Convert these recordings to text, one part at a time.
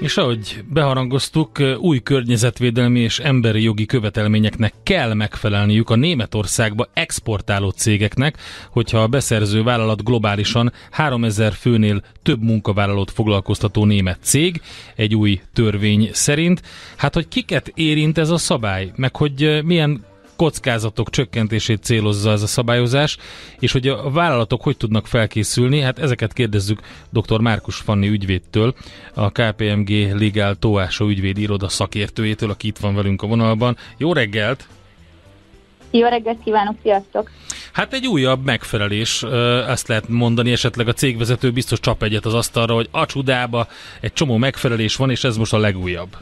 És ahogy beharangoztuk, új környezetvédelmi és emberi jogi követelményeknek kell megfelelniük a Németországba exportáló cégeknek, hogyha a beszerző vállalat globálisan 3000 főnél több munkavállalót foglalkoztató német cég, egy új törvény szerint. Hát, hogy kiket érint ez a szabály, meg hogy milyen kockázatok csökkentését célozza ez a szabályozás, és hogy a vállalatok hogy tudnak felkészülni, hát ezeket kérdezzük dr. Márkus Fanni ügyvédtől, a KPMG Legal Tóása ügyvéd iroda szakértőjétől, aki itt van velünk a vonalban. Jó reggelt! Jó reggelt kívánok, sziasztok! Hát egy újabb megfelelés, ezt lehet mondani, esetleg a cégvezető biztos csap egyet az asztalra, hogy a csudába egy csomó megfelelés van, és ez most a legújabb.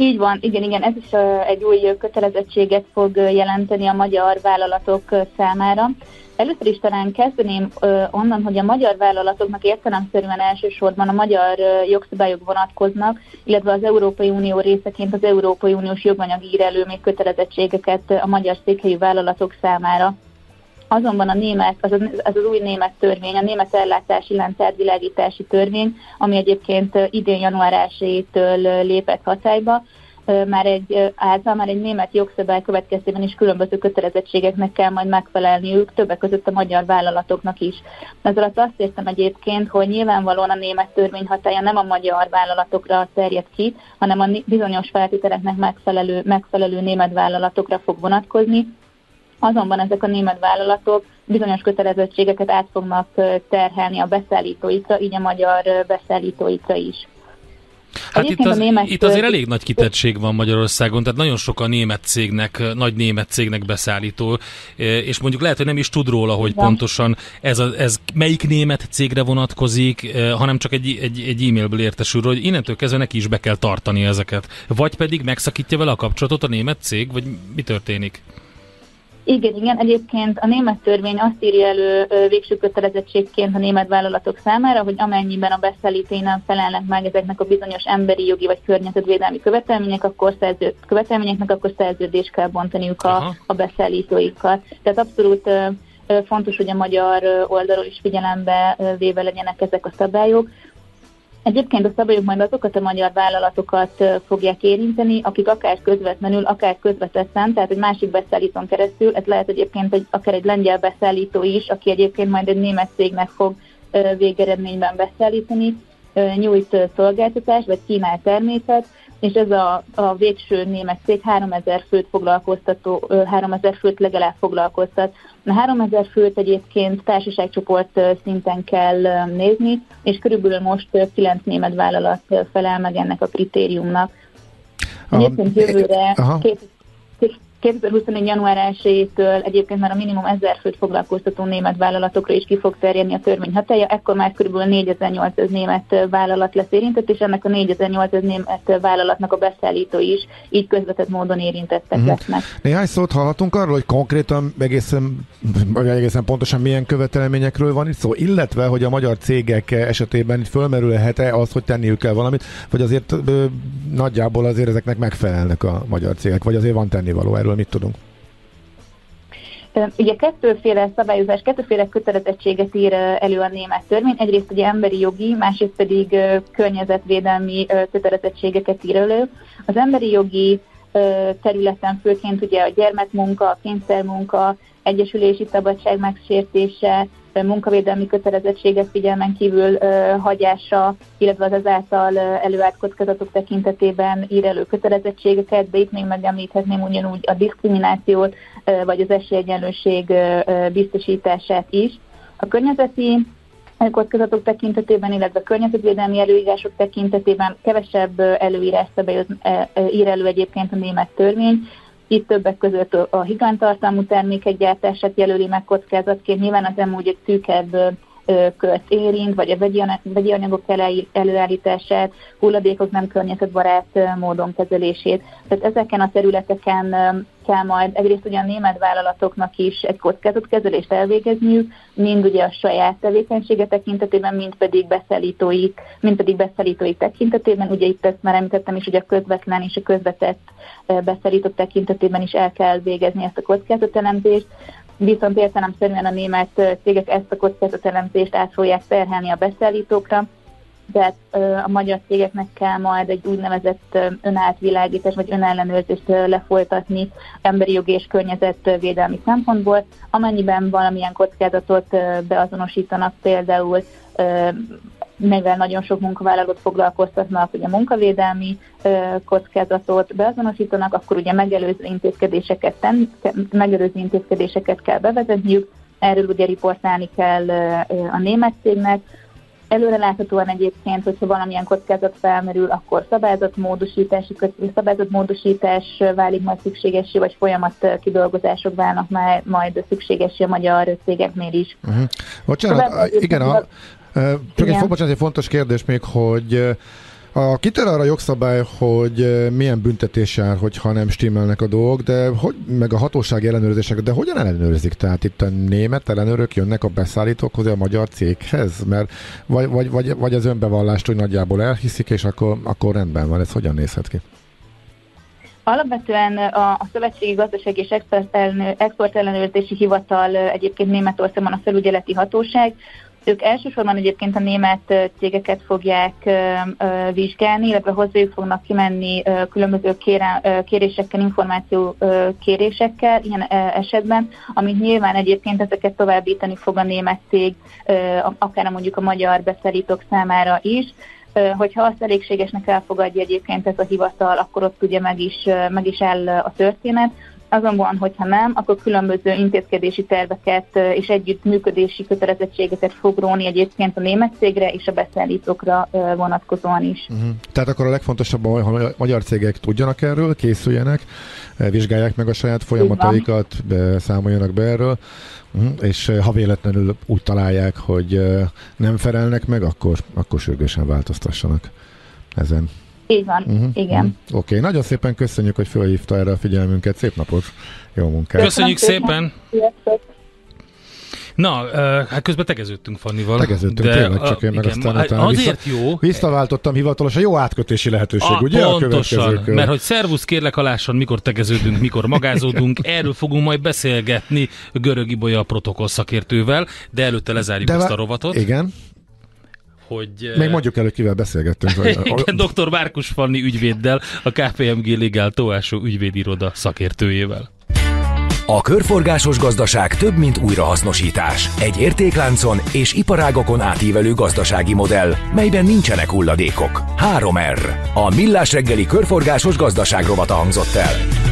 Így van, igen, igen, ez is egy új kötelezettséget fog jelenteni a magyar vállalatok számára. Először is talán kezdeném onnan, hogy a magyar vállalatoknak értelemszerűen elsősorban a magyar jogszabályok vonatkoznak, illetve az Európai Unió részeként az Európai Uniós joganyag ír még kötelezettségeket a magyar székhelyű vállalatok számára. Azonban a német, az, az, az új német törvény, a német ellátási láncárvilágítási törvény, ami egyébként idén január 1-től lépett hatályba, már egy, által már egy német jogszabály következtében is különböző kötelezettségeknek kell majd megfelelniük, többek között a magyar vállalatoknak is. Ez alatt azt értem egyébként, hogy nyilvánvalóan a német törvény hatája nem a magyar vállalatokra terjed ki, hanem a bizonyos feltételeknek megfelelő, megfelelő német vállalatokra fog vonatkozni, Azonban ezek a német vállalatok bizonyos kötelezettségeket át fognak terhelni a beszállítóikra, így a magyar beszállítóikra is. Hát itt, az, német itt azért elég nagy kitettség van Magyarországon, tehát nagyon sok a német cégnek, nagy német cégnek beszállító, és mondjuk lehet, hogy nem is tud róla, hogy van. pontosan ez, a, ez melyik német cégre vonatkozik, hanem csak egy, egy, egy e-mailből értesül, hogy innentől kezdve neki is be kell tartani ezeket. Vagy pedig megszakítja vele a kapcsolatot a német cég, vagy mi történik? Igen, igen. Egyébként a német törvény azt írja elő végső kötelezettségként a német vállalatok számára, hogy amennyiben a beszállítói nem felelnek meg ezeknek a bizonyos emberi jogi vagy környezetvédelmi követelmények, akkor szerző, követelményeknek, akkor szerződést kell bontaniuk a, a beszállítóikkal. Tehát abszolút fontos, hogy a magyar oldalról is figyelembe véve legyenek ezek a szabályok. Egyébként a szabályok majd azokat a magyar vállalatokat fogják érinteni, akik akár közvetlenül, akár közvetetten, tehát egy másik beszállítón keresztül, ez lehet egyébként egy, akár egy lengyel beszállító is, aki egyébként majd egy német cégnek fog végeredményben beszállítani, nyújt szolgáltatást, vagy kínál terméket, és ez a, a végső német cég 3000 főt foglalkoztató, 3000 főt legalább foglalkoztat. A 3000 főt egyébként társaságcsoport szinten kell nézni, és körülbelül most 9 német vállalat felel meg ennek a kritériumnak. Egyébként jövőre, 2021. január 1-től egyébként már a minimum 1000 főt foglalkoztató német vállalatokra is ki fog terjedni a törvény hatája, ekkor már kb. 4800 német vállalat lesz érintett, és ennek a 4800 német vállalatnak a beszállító is így közvetett módon érintettek uh-huh. lesznek. Néhány szót hallhatunk arról, hogy konkrétan egészen, vagy egészen pontosan milyen követelményekről van itt szó, illetve, hogy a magyar cégek esetében itt fölmerülhet-e az, hogy tenniük kell valamit, vagy azért ö, nagyjából azért ezeknek megfelelnek a magyar cégek, vagy azért van tennivaló erről erről mit tudunk? Ugye kettőféle szabályozás, kettőféle kötelezettséget ír elő a német törvény. Egyrészt ugye emberi jogi, másrészt pedig környezetvédelmi kötelezettségeket ír elő. Az emberi jogi területen főként ugye a gyermekmunka, a kényszermunka, egyesülési szabadság megsértése, munkavédelmi kötelezettségek figyelmen kívül hagyása, illetve az ezáltal előállt kockázatok tekintetében ír elő kötelezettségeket, de itt még megemlíthetném ugyanúgy a diszkriminációt, vagy az esélyegyenlőség biztosítását is. A környezeti kockázatok tekintetében, illetve a környezetvédelmi előírások tekintetében kevesebb előírás szabályoz, ír elő egyébként a német törvény, itt többek között a higanytartalmú termékek gyártását jelöli meg kockázatként, nyilván az amúgy egy szűkebb költ érint, vagy a vegyi anyagok előállítását, hulladékok nem környezetbarát módon kezelését. Tehát ezeken a területeken kell majd egyrészt ugye a német vállalatoknak is egy kockázatkezelést elvégezniük, mind ugye a saját tevékenysége tekintetében, mind pedig beszállítóik, mind pedig beszállítóik tekintetében. Ugye itt ezt már említettem is, hogy a közvetlen és a közvetett beszállítók tekintetében is el kell végezni ezt a kockázatelemzést viszont értelemszerűen a német cégek ezt a kockázatelemzést át fogják terhelni a beszállítókra, de a magyar cégeknek kell majd egy úgynevezett önátvilágítás vagy önellenőrzést lefolytatni emberi jogi és környezetvédelmi szempontból, amennyiben valamilyen kockázatot beazonosítanak, például mivel nagyon sok munkavállalót foglalkoztatnak, ugye munkavédelmi kockázatot beazonosítanak, akkor ugye megelőző intézkedéseket, ten, megelőző intézkedéseket kell bevezetniük, erről ugye riportálni kell a német cégnek, Előre láthatóan egyébként, hogyha valamilyen kockázat felmerül, akkor szabályzatmódosítás, szabályzatmódosítás válik majd szükségessé, vagy folyamat kidolgozások válnak már majd szükségessé a magyar cégeknél is. Uh-huh. Bocsánat, igen, a, csak egy, bocsánat, egy fontos kérdés még, hogy a kitel arra a jogszabály, hogy milyen büntetés jár, hogyha nem stimmelnek a dolgok, de hogy, meg a hatósági ellenőrzések, de hogyan ellenőrzik? Tehát itt a német ellenőrök jönnek a beszállítókhoz, a magyar céghez, mert vagy, vagy, vagy, vagy az önbevallást, hogy nagyjából elhiszik, és akkor, akkor rendben van. Ez hogyan nézhet ki? Alapvetően a, a Szövetségi Gazdaság és Export Ellenőrzési Hivatal egyébként Németországban a felügyeleti hatóság, ők elsősorban egyébként a német cégeket fogják vizsgálni, illetve hozzájuk fognak kimenni különböző kérésekkel, információ kérésekkel ilyen esetben, amit nyilván egyébként ezeket továbbítani fog a német cég, akár mondjuk a magyar beszállítók számára is hogyha azt elégségesnek elfogadja egyébként ez a hivatal, akkor ott ugye meg is, meg is áll a történet. Azonban, hogyha nem, akkor különböző intézkedési terveket és együttműködési kötelezettségeket fog róni egyébként a német cégre és a beszállítókra vonatkozóan is. Uh-huh. Tehát akkor a legfontosabb, hogy a magyar cégek tudjanak erről, készüljenek, vizsgálják meg a saját folyamataikat, számoljanak be erről, uh-huh. és ha véletlenül úgy találják, hogy nem felelnek meg, akkor, akkor sürgősen változtassanak ezen. Így van, uh-huh. igen. Uh-huh. Oké, okay. nagyon szépen köszönjük, hogy felhívta erre a figyelmünket. Szép napot, jó munkát. Köszönjük szépen. Na, hát közben tegeződtünk Fannival. Tegeződtünk, de tényleg, csak én meg igen, aztán utána azért vissza, jó. Visszaváltottam hivatalosan, jó átkötési lehetőség, a, ugye? Pontosan, a mert hogy szervusz kérlek alásson, mikor tegeződünk, mikor magázódunk, erről fogunk majd beszélgetni Görög Ibolya protokoll szakértővel, de előtte lezárjuk de ezt a rovatot. Igen hogy... Még mondjuk el, hogy kivel beszélgettünk. Igen, dr. Márkus Fanni ügyvéddel, a KPMG Legal Tóásó ügyvédiroda szakértőjével. A körforgásos gazdaság több, mint újrahasznosítás. Egy értékláncon és iparágokon átívelő gazdasági modell, melyben nincsenek hulladékok. 3R. A Millás reggeli körforgásos gazdaság rovata hangzott el.